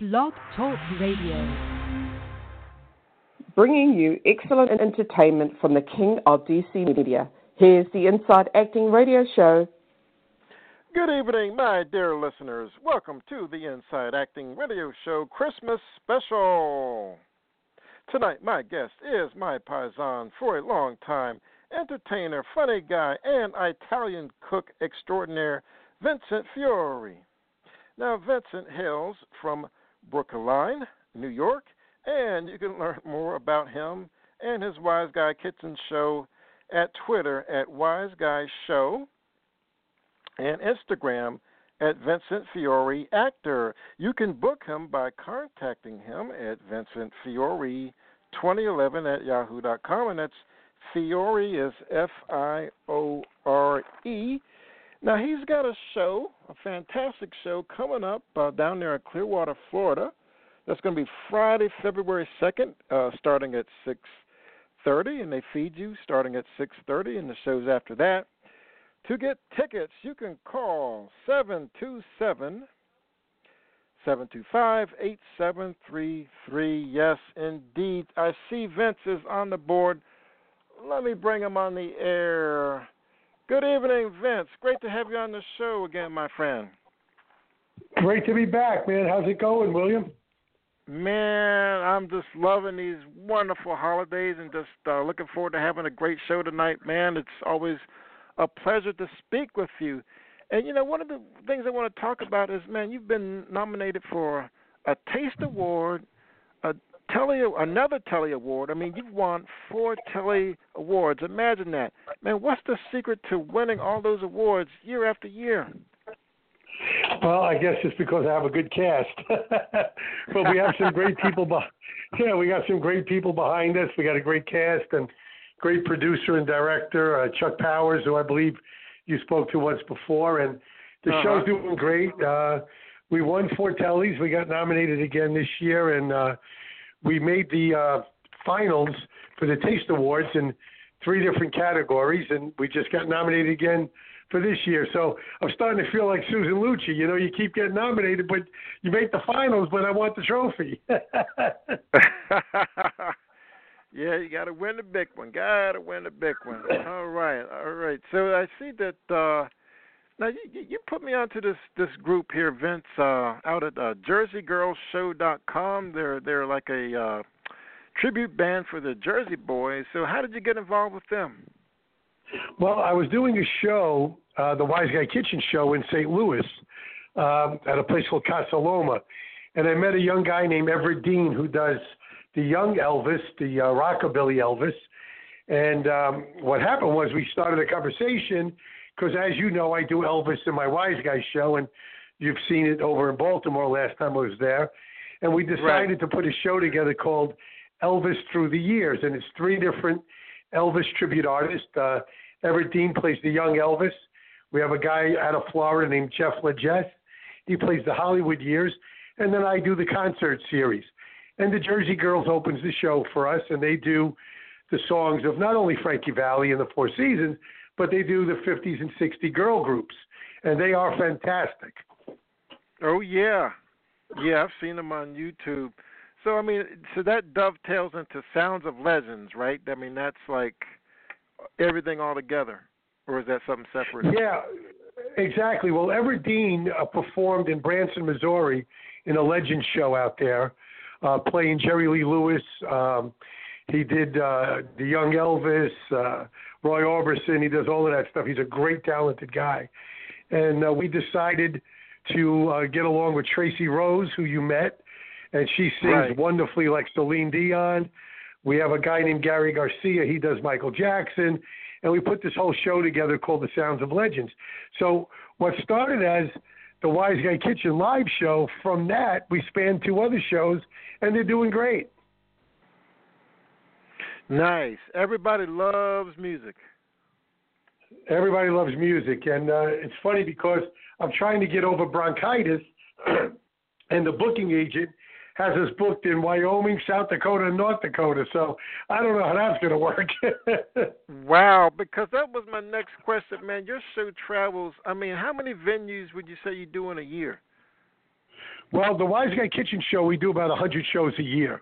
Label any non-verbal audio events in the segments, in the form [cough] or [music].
Blog Talk Radio. Bringing you excellent entertainment from the king of DC media. Here's the Inside Acting Radio Show. Good evening, my dear listeners. Welcome to the Inside Acting Radio Show Christmas Special. Tonight, my guest is my paisan for a long time, entertainer, funny guy, and Italian cook extraordinaire, Vincent Fiore. Now, Vincent hails from Brooklyn, New York, and you can learn [laughs] more about him and his Wise Guy Kitchen show at Twitter at Wise Guy Show and Instagram at Vincent Fiore Actor. You can book him by contacting him at Vincent Fiore 2011 at yahoo.com, and that's Fiore is F I O R E. Now he's got a show, a fantastic show coming up uh, down there in Clearwater, Florida. That's going to be Friday, February second, uh, starting at six thirty, and they feed you starting at six thirty, and the shows after that. To get tickets, you can call seven two seven seven two five eight seven three three. Yes, indeed. I see Vince is on the board. Let me bring him on the air. Good evening, Vince. Great to have you on the show again, my friend. Great to be back, man. How's it going, William? Man, I'm just loving these wonderful holidays and just uh, looking forward to having a great show tonight, man. It's always a pleasure to speak with you. And you know, one of the things I want to talk about is, man, you've been nominated for a Taste Award, a Telly, another Telly Award. I mean, you've won four Telly Awards. Imagine that, man. What's the secret to winning all those awards year after year? Well, I guess it's because I have a good cast. [laughs] but we have some great people. Be- [laughs] yeah, we got some great people behind us. We got a great cast and great producer and director, uh, Chuck Powers, who I believe you spoke to once before, and the uh-huh. show's doing great. Uh, we won four Tellys. We got nominated again this year, and uh, we made the uh, finals for the Taste Awards in three different categories, and we just got nominated again for this year. So I'm starting to feel like Susan Lucci. You know, you keep getting nominated, but you make the finals, but I want the trophy. [laughs] [laughs] yeah, you got to win the big one. Got to win the big one. All right, all right. So I see that. uh now you, you put me onto this this group here, Vince, uh, out at uh, JerseyGirlsShow.com. They're they're like a uh, tribute band for the Jersey Boys. So how did you get involved with them? Well, I was doing a show, uh, the Wise Guy Kitchen show in St. Louis, um, at a place called Casa Loma, and I met a young guy named Everett Dean who does the young Elvis, the uh, rockabilly Elvis. And um, what happened was we started a conversation because as you know, I do Elvis in my Wise Guy show, and you've seen it over in Baltimore last time I was there. And we decided Right. to put a show together called Elvis Through the Years, and it's three different Elvis tribute artists. Uh, Everett Dean plays the young Elvis. We have a guy out of Florida named Jeff Legess. He plays the Hollywood years, and then I do the concert series. And the Jersey Girls opens the show for us, and they do the songs of not only Frankie Valli and the Four Seasons, but they do the 50s and 60 girl groups, and they are fantastic. Oh yeah, yeah. I've seen them on YouTube. So I mean, so that dovetails into Sounds of Legends, right? I mean, that's like everything all together, or is that something separate? Yeah, exactly. Well, Everett Dean uh, performed in Branson, Missouri, in a Legends show out there, uh, playing Jerry Lee Lewis. Um, he did uh, the Young Elvis, uh, Roy Orbison. He does all of that stuff. He's a great, talented guy. And uh, we decided to uh, get along with Tracy Rose, who you met, and she sings Right. wonderfully like Celine Dion. We have a guy named Gary Garcia. He does Michael Jackson. And we put this whole show together called The Sounds of Legends. So, what started as the Wise Guy Kitchen live show, from that, we spanned two other shows, and they're doing great. Nice. Everybody loves music. Everybody loves music. And uh, it's funny because I'm trying to get over bronchitis, [clears throat] and the booking agent has us booked in Wyoming, South Dakota, and North Dakota. So I don't know how that's going to work. [laughs] Wow, because that was my next question, man. Your show travels. I mean, how many venues would you say you do in a year? Well, the Wise Guy Kitchen Show, we do about a hundred shows a year.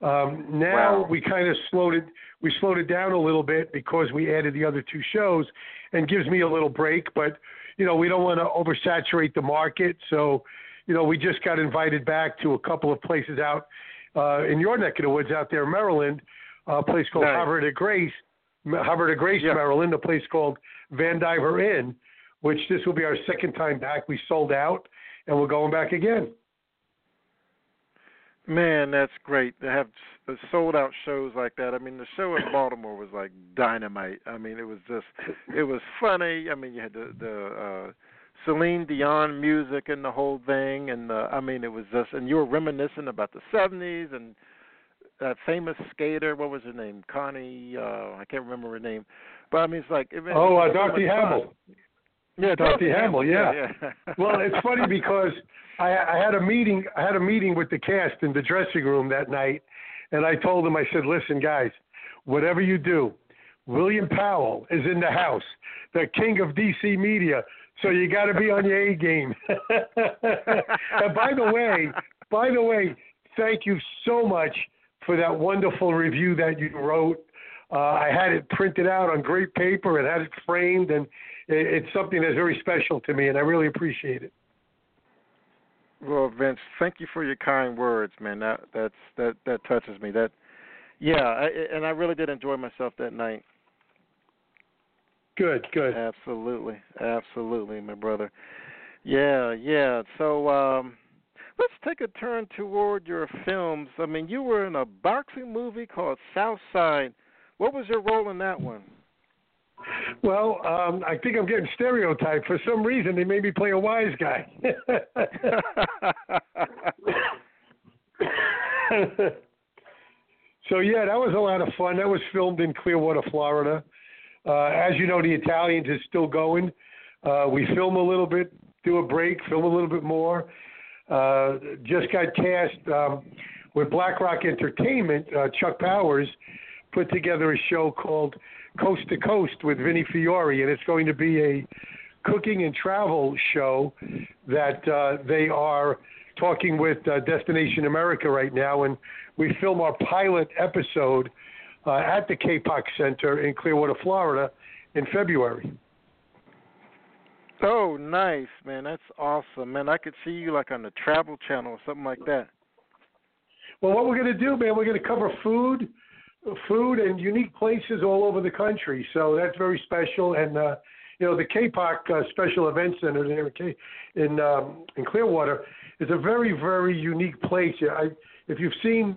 Um, now Wow. we kind of slowed it. We slowed it down a little bit because we added the other two shows, and gives me a little break. But you know, we don't want to oversaturate the market, so you know, we just got invited back to a couple of places out uh, in your neck of the woods out there, in Maryland, a place called Nice. Havre de Grace, Havre de Grace, Yeah. Maryland, a place called Vandiver Inn, which this will be our second time back. We sold out, and we're going back again. Man, that's great to have s- sold out shows like that. I mean, the show in Baltimore was like dynamite. I mean, it was just, it was funny. I mean, you had the the uh, Celine Dion music and the whole thing, and uh, I mean, it was just, and you were reminiscing about the '70s and that famous skater. What was her name? Connie. Uh, I can't remember her name, but I mean, it's like it, it Oh, was uh, so Dorothy much fun. Hamill. Yeah, Dorothy Hamill, yeah. yeah. [laughs] Well, it's funny [laughs] because I, I had a meeting. I had a meeting with the cast in the dressing room that night, and I told them, I said, "Listen, guys, whatever you do, William Powell is in the house, the king of DC media. So you got to be on your A game." [laughs] and by the way, by the way, thank you so much for that wonderful review that you wrote. Uh, I had it printed out on great paper and had it framed, and it's something that's very special to me, and I really appreciate it. Well, Vince, thank you for your kind words, man. That that's that that touches me. That, yeah, I, and I really did enjoy myself that night. Good, good. Absolutely, absolutely, my brother. Yeah, yeah. So um, let's take a turn toward your films. I mean, you were in a boxing movie called Southside. What was your role in that one? Well, um, I think I'm getting stereotyped. For some reason, they made me play a wise guy. [laughs] so yeah, that was a lot of fun. That was filmed in Clearwater, Florida. Uh, as you know, the Italians is still going. Uh, we film a little bit, do a break, film a little bit more. Uh, just got cast um, with BlackRock Entertainment. Uh, Chuck Powers put together a show called Coast to Coast with Vinny Fiore, and it's going to be a cooking and travel show that uh, they are talking with uh, Destination America right now, and we film our pilot episode uh, at the KPOC Center in Clearwater, Florida, in February. oh, nice, man. That's awesome, man. I could see you like on the Travel Channel or something like that. Well, what we're going to do, man, we're going to cover food, food and unique places all over the country. So that's very special. And uh, you know, the KPOC uh, Special Event Center there in, um, in Clearwater is a very, very unique place. I, if you've seen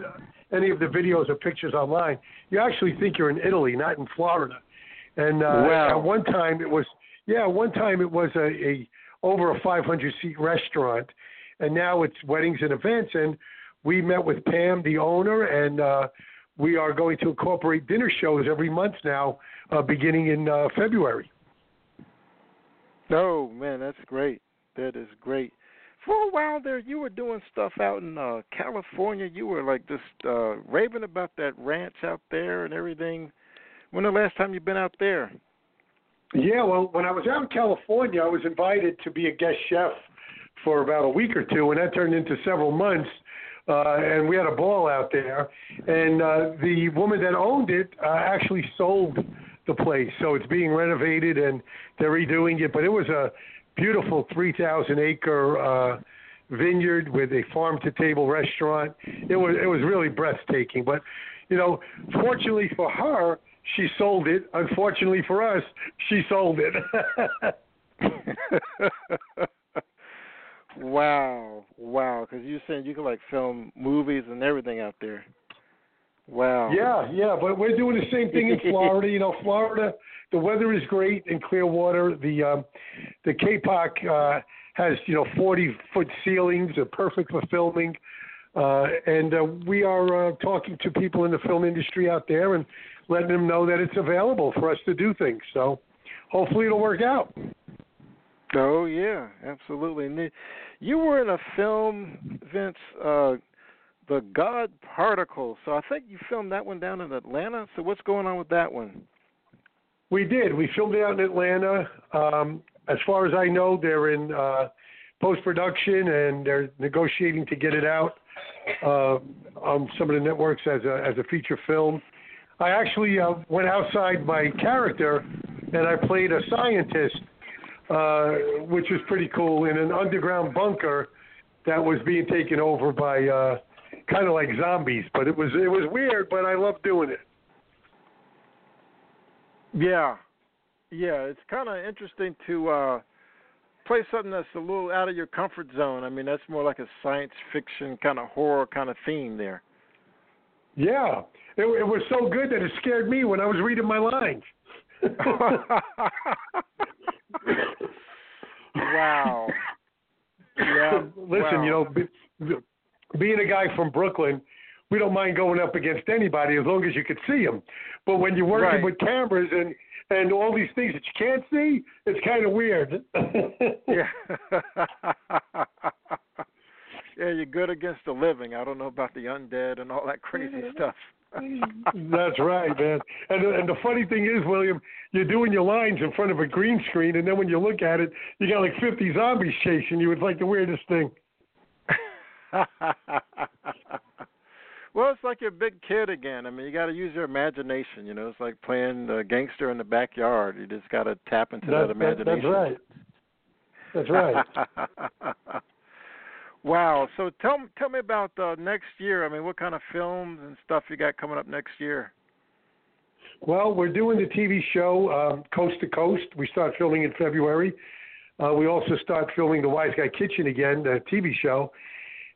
any of the videos or pictures online, you actually think you're in Italy, not in Florida. And uh, Wow. at one time it was, yeah, one time it was a, a over a 500 seat restaurant, and now it's weddings and events. And we met with Pam, the owner, and uh, we are going to incorporate dinner shows every month now, uh, beginning in uh, February. Oh man, that's great. That is great. For a while there, you were doing stuff out in uh California. You were like just uh raving about that ranch out there and everything. When the last time you've been out there? Yeah, well, when I was out in California, I was invited to be a guest chef for about a week or two, and that turned into several months. Uh, and we had a ball out there. And uh, the woman that owned it uh, actually sold the place, so it's being renovated and they're redoing it. But it was a beautiful 3,000 acre uh, vineyard with a farm to table restaurant. It was it was really breathtaking. But you know, fortunately for her, she sold it. Unfortunately for us, she sold it. [laughs] wow, wow! Because you saying you could like film movies and everything out there. Wow. yeah, yeah, but we're doing the same thing in [laughs] Florida. You know, Florida, the weather is great in Clearwater. The um, the KPOC uh, has you know 40 foot ceilings, They're perfect for filming. Uh, and uh, we are uh, talking to people in the film industry out there and letting them know that it's available for us to do things. So hopefully it'll work out. Oh yeah, absolutely. And you were in a film, Vince, uh, the God Particle. So I think you filmed that one down in Atlanta. So what's going on with that one? We did. We filmed it out in Atlanta. Um, as far as I know, they're in uh, post production, and they're negotiating to get it out uh, on some of the networks as a as a feature film. I actually uh, went outside my character, and I played a scientist, uh, which was pretty cool in an underground bunker that was being taken over by uh, kind of like zombies. But it was it was weird, but I loved doing it. Yeah, yeah, it's kind of interesting to uh play something that's a little out of your comfort zone. I mean, that's more like a science fiction kind of horror kind of theme there. Yeah, it, it was so good that it scared me when I was reading my lines. [laughs] [laughs] wow. Yeah. [laughs] Listen, wow. you know, be, being a guy from Brooklyn, we don't mind going up against anybody as long as you can see them. But when you're working Right. with cameras and and all these things that you can't see, it's kind of weird. [laughs] yeah. [laughs] yeah, you're good against the living. I don't know about the undead and all that crazy mm-hmm. stuff. That's right, man. And and the funny thing is, William, you're doing your lines in front of a green screen, and then when you look at it, you got like 50 zombies chasing you. It's like the weirdest thing. [laughs] well, it's like you're a big kid again. I mean, you got to use your imagination. You know, it's like playing the gangster in the backyard. You just got to tap into that, That- that- imagination. that's right. That's right. [laughs] wow. So tell tell me about uh, next year. I mean, what kind of films and stuff you got coming up next year? Well, we're doing the TV show um, Coast to Coast. We start filming in February. Uh, we also start filming the Wise Guy Kitchen again, the TV show.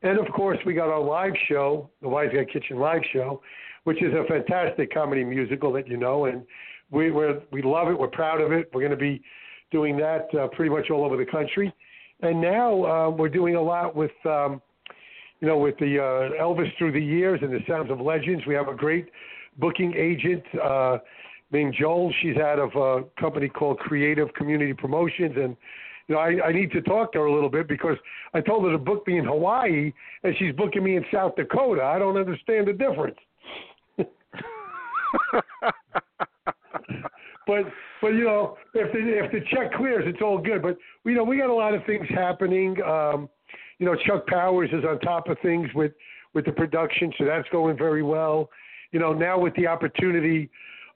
And of course, we got our live show, the Wise Guy Kitchen live show, which is a fantastic comedy musical that you know, and we we're, we love it. We're proud of it. We're going to be doing that uh, pretty much all over the country. And now uh, we're doing a lot with, um, you know, with the uh, Elvis through the years and the Sounds of Legends. We have a great booking agent uh, named Joel. She's out of a company called Creative Community Promotions, and you know I, I need to talk to her a little bit because I told her to book me in Hawaii, and she's booking me in South Dakota. I don't understand the difference. [laughs] but but you know if the if the check clears, it's all good. But you know we got a lot of things happening. Um, you know Chuck Powers is on top of things with with the production, so that's going very well. You know now with the opportunity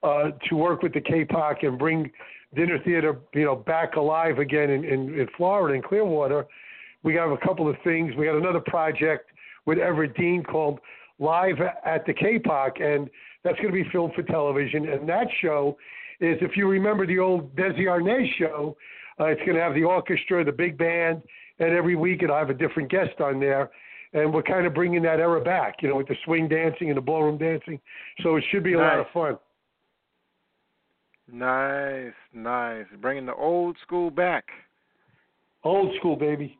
uh, to work with the KPOC and bring dinner theater you know back alive again in, in, in Florida in Clearwater, we got a couple of things. We got another project with Everett Dean called Live at the KPOC, and that's going to be filmed for television. And that show is, if you remember the old Desi Arnaz show, uh, it's going to have the orchestra, the big band, and every week it'll have a different guest on there. And we're kind of bringing that era back, you know, with the swing dancing and the ballroom dancing. So it should be a lot of fun. nice, nice. Bringing the old school back. Old school, baby.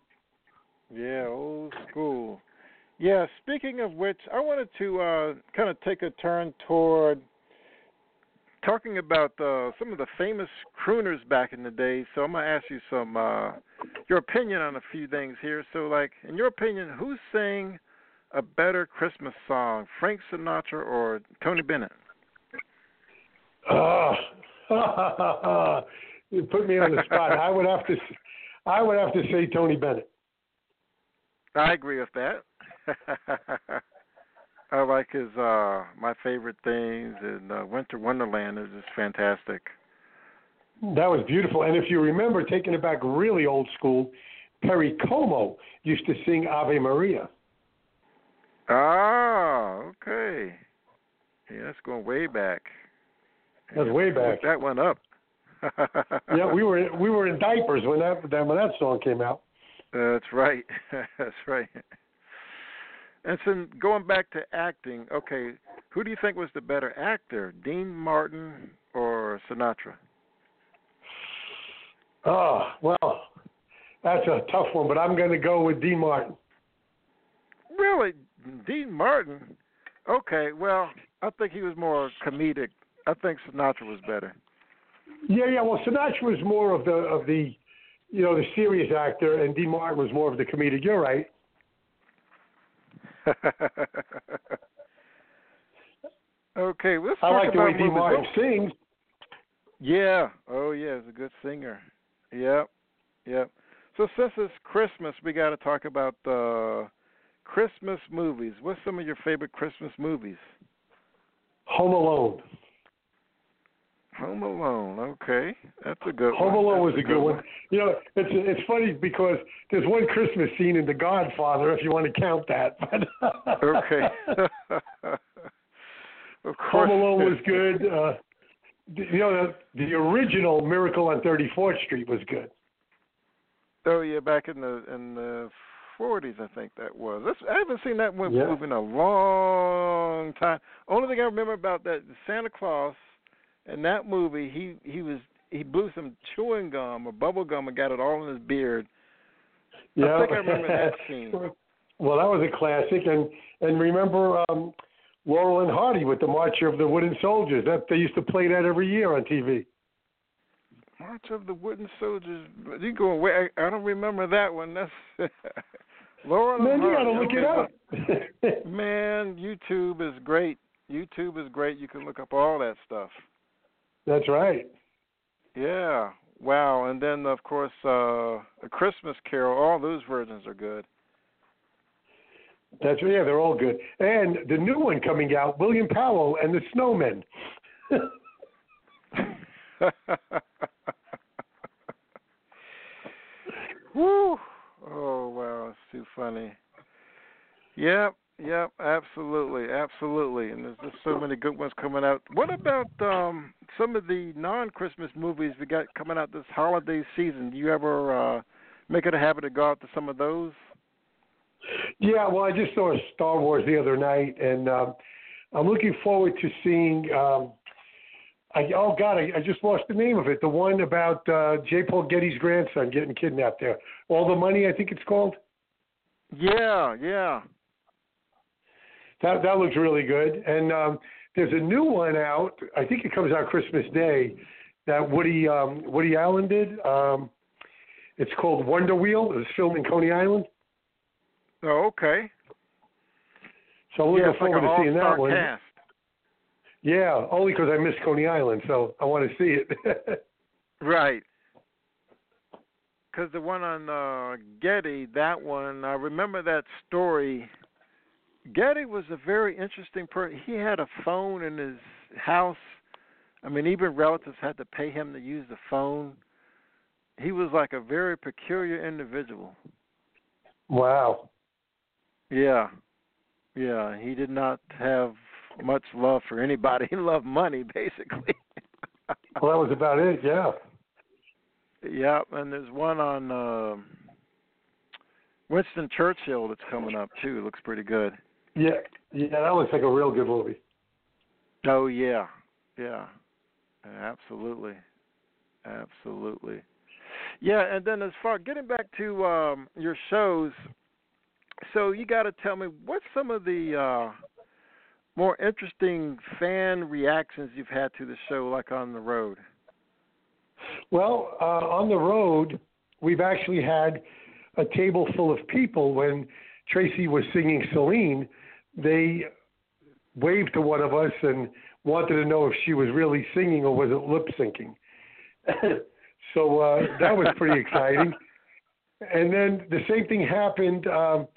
Yeah, old school. Yeah, speaking of which, I wanted to uh, kind of take a turn toward talking about uh, some of the famous crooners back in the day. So I'm going to ask you some uh, your opinion on a few things here. So, like, in your opinion, who sang a better Christmas song, Frank Sinatra or Tony Bennett? Oh, [laughs] you put me on the spot. I would have to, I would have to say Tony Bennett. I agree with that. [laughs] I like his uh my favorite things and uh, Winter Wonderland is just fantastic. That was beautiful. And if you remember, taking it back really old school, Perry Como used to sing Ave Maria. Ah, okay. Yeah, that's going way back. That's way back. That went up. [laughs] Yeah, we were we were in diapers when that when that song came out. That's right. [laughs] That's right. And so going back to acting, okay, who do you think was the better actor, Dean Martin or Sinatra? Oh well, that's a tough one, but I'm going to go with Dean Martin. Really, Dean Martin? Okay, well, I think he was more comedic. I think Sinatra was better. Yeah, yeah. Well, Sinatra was more of the of the, you know, the serious actor, and Dean Martin was more of the comedic. You're right. [laughs] okay, let's I talk like the about way movies. Martin sings. Yeah. Oh, yeah. He's a good singer. Yep. Yep. So since it's Christmas, we got to talk about the Christmas movies. What's some of your favorite Christmas movies? Home Alone. Home Alone. Okay, that's a good one. Home one. Alone was a good one. You know, it's it's funny because there's one Christmas scene in The Godfather, if you want to count that. But okay. [laughs] of course. Home Alone was good. Uh, you know, the, the original Miracle on 34th Street was good. Oh yeah, back in the in the forties, I think that was. That's, I haven't seen that one Yeah. movie in a long time. Only thing I remember about that Santa Claus in that movie, he he was he blew some chewing gum or bubble gum and got it all in his beard. Yeah. I think I remember that [laughs] scene. Well, that was a classic, and and remember um, Laurel and Hardy with the March of the Wooden Soldiers. That they used to play that every year on TV. March of the Wooden Soldiers. You go away. I, I don't remember that one. That's [laughs] Laurel Man, and you got to look it up. Man, YouTube is great. YouTube is great. You can look up all that stuff. That's right. Yeah. Wow. And then of course uh A Christmas Carol, all those versions are good. That's right. yeah, they're all good. And the new one coming out, William Powell and the Snowmen. [laughs] Woo. Oh wow, it's too funny. Yep, yep, absolutely, absolutely. And there's just so many good ones coming out. What about um some of the non Christmas movies we got coming out this holiday season? Do you ever uh make it a habit to go out to some of those? Yeah, well, I just saw Star Wars the other night, and um, I'm looking forward to seeing. Um, I, oh God, I, I just lost the name of it. The one about uh, J. Paul Getty's grandson getting kidnapped. There, All the Money, I think it's called. Yeah, yeah. That that looks really good. And um, there's a new one out. I think it comes out Christmas Day. That Woody um, Woody Allen did. Um, it's called Wonder Wheel. It was filmed in Coney Island. Oh, okay. So I'm looking yeah, it's like forward to seeing that one. cast. Yeah, only because I miss Coney Island, so I want to see it. [laughs] Right. Because the one on uh, Getty, that one, I remember that story. Getty was a very interesting person. He had a phone in his house. I mean, even relatives had to pay him to use the phone. He was like a very peculiar individual. wow. Yeah. Yeah, he did not have much love for anybody. [laughs] He loved money, basically. [laughs] Well, that was about it. Yeah. Yeah, and there's one on uh, Winston Churchill that's coming up too. It looks pretty good. Yeah. Yeah, that looks like a real good movie. Oh yeah, yeah, absolutely, absolutely. Yeah, and then as far getting back to um, your shows, so you got to tell me what's some of the uh, more interesting fan reactions you've had to the show, like on the road. Well, uh, on the road, we've actually had a table full of people when Tracy was singing Celine. They waved to one of us and wanted to know if she was really singing or was it lip syncing. [laughs] so uh, that was pretty [laughs] exciting. And then the same thing happened um,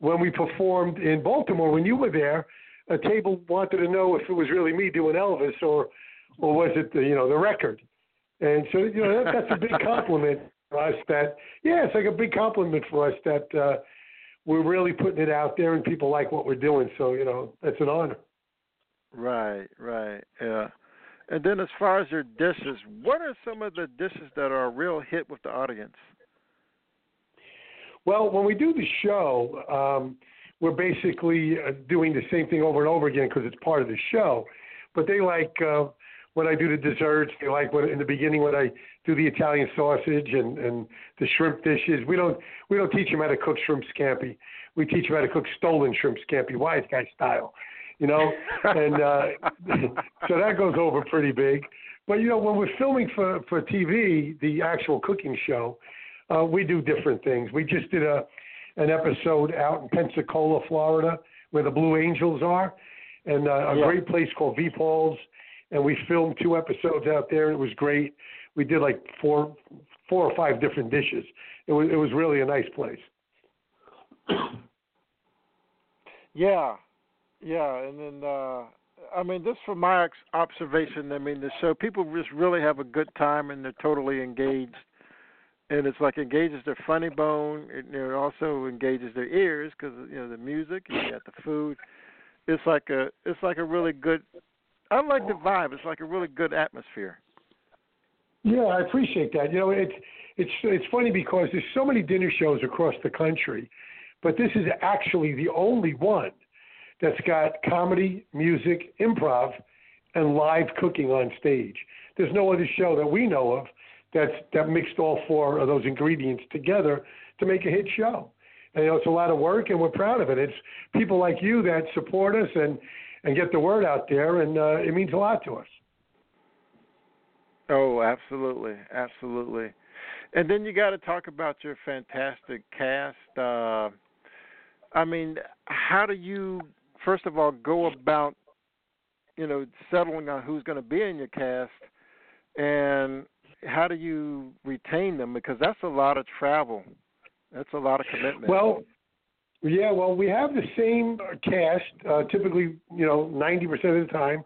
when we performed in Baltimore. When you were there, a table wanted to know if it was really me doing Elvis or or was it the you know the record. And so you know that, that's a big [laughs] compliment for us. That yeah, it's like a big compliment for us that uh, we're really putting it out there and people like what we're doing. So you know that's an honor. Right, right, yeah. And then as far as your dishes, what are some of the dishes that are a real hit with the audience? Well, when we do the show, um, we're basically uh, doing the same thing over and over again because it's part of the show. But they like uh, when I do the desserts. They like when in the beginning when I do the Italian sausage and and the shrimp dishes. We don't we don't teach them how to cook shrimp scampi. We teach them how to cook stolen shrimp scampi, wise guy style. You know, [laughs] and uh, [laughs] so that goes over pretty big. But you know, when we're filming for for TV, the actual cooking show, uh, we do different things. We just did a an episode out in Pensacola, Florida, where the Blue Angels are, and uh, a Yeah. great place called V Paul's. And we filmed two episodes out there, and it was great. We did like four, four or five different dishes. It was it was really a nice place. yeah, yeah, and then uh I mean, just from my observation, I mean, the show people just really have a good time and they're totally engaged, and it's like engages their funny bone. It, it also engages their ears because you know the music and you got the food. It's like a it's like a really good. I like the vibe. It's like a really good atmosphere. Yeah, I appreciate that. You know, it's it's it's funny because there's so many dinner shows across the country, but this is actually the only one that's got comedy, music, improv, and live cooking on stage. There's no other show that we know of that's that mixed all four of those ingredients together to make a hit show. And you know, it's a lot of work, and we're proud of it. It's people like you that support us and and get the word out there, and uh, it means a lot to us. Oh, absolutely, absolutely. And then you got to talk about your fantastic cast. Uh, I mean, how do you first of all go about you know settling on who's going to be in your cast and how do you retain them because that's a lot of travel that's a lot of commitment well yeah well we have the same cast uh, typically you know 90% of the time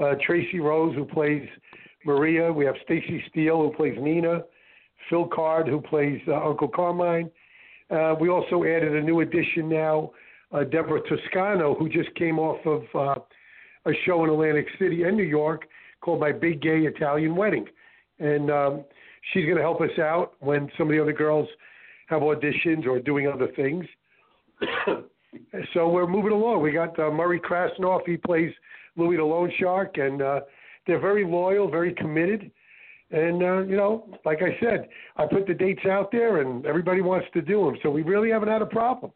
uh, tracy rose who plays maria we have stacy steele who plays nina phil card who plays uh, uncle carmine uh, we also added a new addition now uh, Deborah Toscano, who just came off of uh, a show in Atlantic City and New York called My Big Gay Italian Wedding. And um, she's going to help us out when some of the other girls have auditions or doing other things. [coughs] so we're moving along. We got uh, Murray Krasnoff. He plays Louis the Loan Shark, and uh, they're very loyal, very committed. And uh, you know, like I said, I put the dates out there, and everybody wants to do them. So we really haven't had a problem.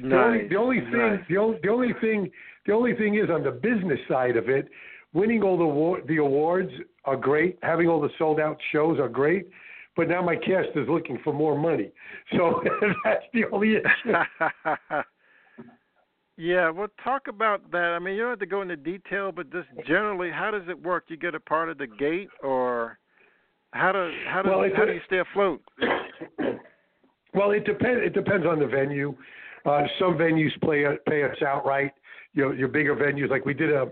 Nice. The only, the only thing, nice. the only, the only thing, the only thing is on the business side of it, winning all the the awards are great. Having all the sold out shows are great. But now my cast is looking for more money, so [laughs] that's the only issue. [laughs] yeah, well, talk about that. I mean, you don't have to go into detail, but just generally, how does it work? You get a part of the gate, or how does how does well, how do you stay afloat? [coughs] well, it depends. It depends on the venue. Uh, some venues play pay us outright. You know, your bigger venues, like we did a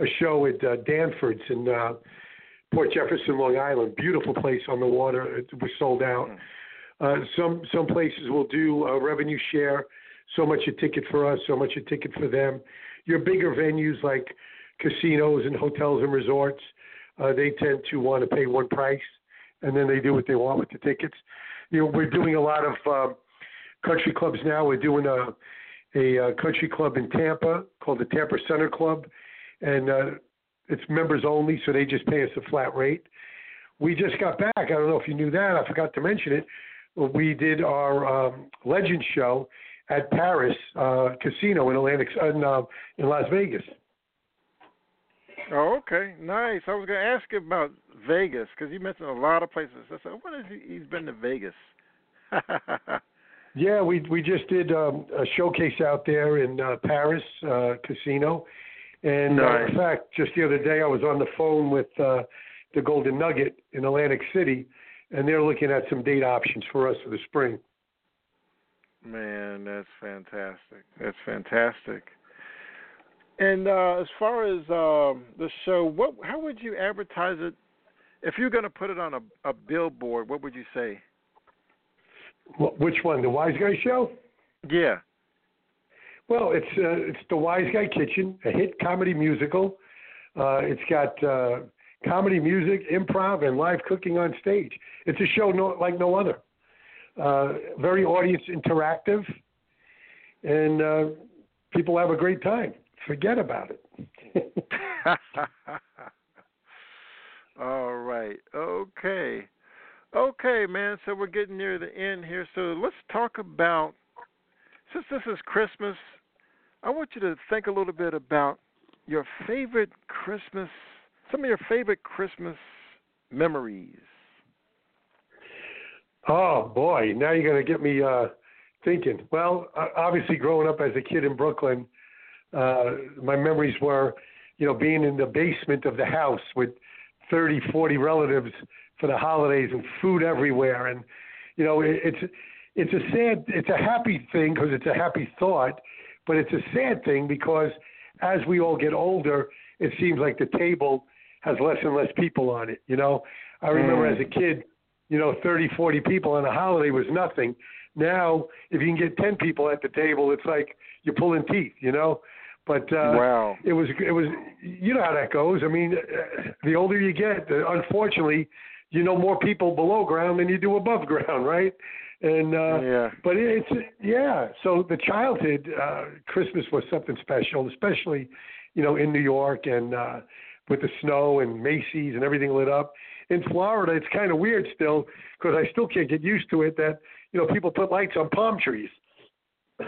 a show at uh, Danford's in uh, Port Jefferson, Long Island. Beautiful place on the water. It was sold out. Uh, some some places will do a revenue share. So much a ticket for us, so much a ticket for them. Your bigger venues like casinos and hotels and resorts, uh, they tend to want to pay one price, and then they do what they want with the tickets. You know, we're doing a lot of uh, country clubs now. We're doing a a, a country club in Tampa called the Tampa Center Club, and uh, it's members only, so they just pay us a flat rate. We just got back. I don't know if you knew that. I forgot to mention it. We did our um, Legend show at Paris uh, Casino in Atlantic in, uh, in Las Vegas. Oh, okay, nice. I was going to ask you about Vegas because you mentioned a lot of places. I said, "What is he? He's been to Vegas." [laughs] Yeah, we we just did um, a showcase out there in uh, Paris uh, Casino, and nice. uh, in fact, just the other day I was on the phone with uh, the Golden Nugget in Atlantic City, and they're looking at some date options for us for the spring. Man, that's fantastic. That's fantastic. And uh, as far as um, the show, what how would you advertise it? If you're going to put it on a, a billboard, what would you say? Which one? The Wise Guy Show? Yeah. Well, it's uh, it's the Wise Guy Kitchen, a hit comedy musical. Uh, it's got uh, comedy music, improv, and live cooking on stage. It's a show no, like no other. Uh, very audience interactive, and uh, people have a great time. Forget about it. [laughs] All right. Okay. Okay, man. So we're getting near the end here. So let's talk about since this is Christmas. I want you to think a little bit about your favorite Christmas, some of your favorite Christmas memories. Oh boy, now you're going to get me uh, thinking. Well, obviously, growing up as a kid in Brooklyn, uh, my memories were, you know, being in the basement of the house with 30, 40 relatives for the holidays and food everywhere. And you know, it, it's it's a sad, it's a happy thing because it's a happy thought, but it's a sad thing because as we all get older, it seems like the table has less and less people on it. You know, I remember Mm. as a kid, you know, 30, 40 people on a holiday was nothing. Now, if you can get 10 people at the table, it's like you're pulling teeth, you know. But uh, wow. it was it was you know how that goes. I mean, uh, the older you get, unfortunately, you know more people below ground than you do above [laughs] ground, right? And uh, yeah. but it's yeah. So the childhood uh, Christmas was something special, especially you know in New York and uh, with the snow and Macy's and everything lit up. In Florida, it's kind of weird still because I still can't get used to it that you know people put lights on palm trees. [laughs]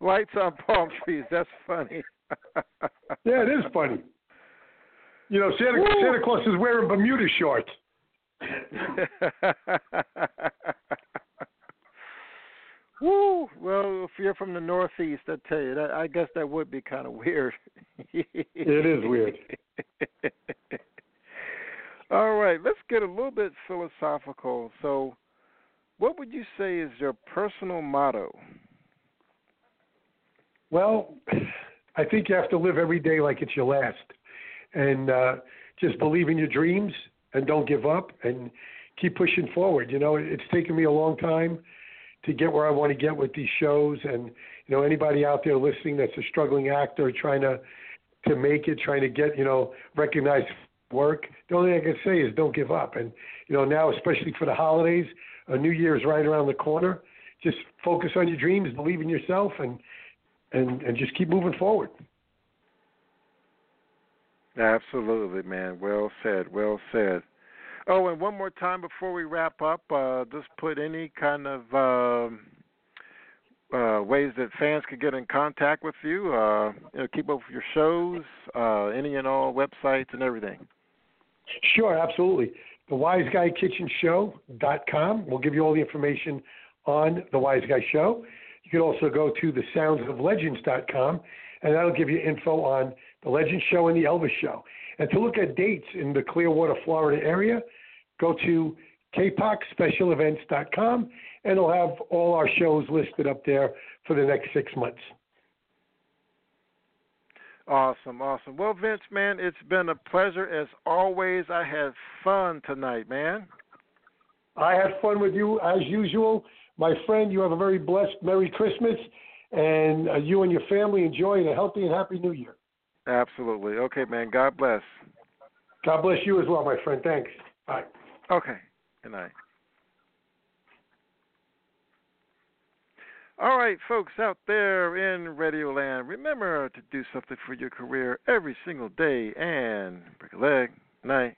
Lights on palm trees. That's funny. [laughs] Yeah, it is funny. You know, Santa Woo. Santa Claus is wearing Bermuda shorts. [laughs] Woo! Well, if you're from the Northeast, I tell you, that, I guess that would be kind of weird. It is weird. [laughs] All right, let's get a little bit philosophical. So, what would you say is your personal motto? Well, I think you have to live every day like it's your last, and uh, just believe in your dreams and don't give up and keep pushing forward. You know, it's taken me a long time to get where I want to get with these shows, and you know, anybody out there listening that's a struggling actor trying to to make it, trying to get you know recognized work. The only thing I can say is don't give up, and you know, now especially for the holidays, a New Year's right around the corner. Just focus on your dreams, believe in yourself, and and and just keep moving forward. Absolutely, man. Well said. Well said. Oh, and one more time before we wrap up, uh, just put any kind of um, uh, ways that fans could get in contact with you. Uh, you know, keep up with your shows, uh, any and all websites and everything. Sure, absolutely. The Wise Guy Kitchen Show.com will give you all the information on the Wise Guy Show. You can also go to the soundsoflegends.com, and that'll give you info on the Legend Show and the Elvis Show. And to look at dates in the Clearwater, Florida area, go to kpocspecialevents.com, and it'll have all our shows listed up there for the next six months. Awesome, awesome. Well, Vince, man, it's been a pleasure as always. I had fun tonight, man. I had fun with you as usual. My friend, you have a very blessed Merry Christmas, and uh, you and your family enjoy a healthy and happy New Year. Absolutely. Okay, man. God bless. God bless you as well, my friend. Thanks. Bye. Okay. Good night. All right, folks out there in Radio Land, remember to do something for your career every single day and break a leg. Night.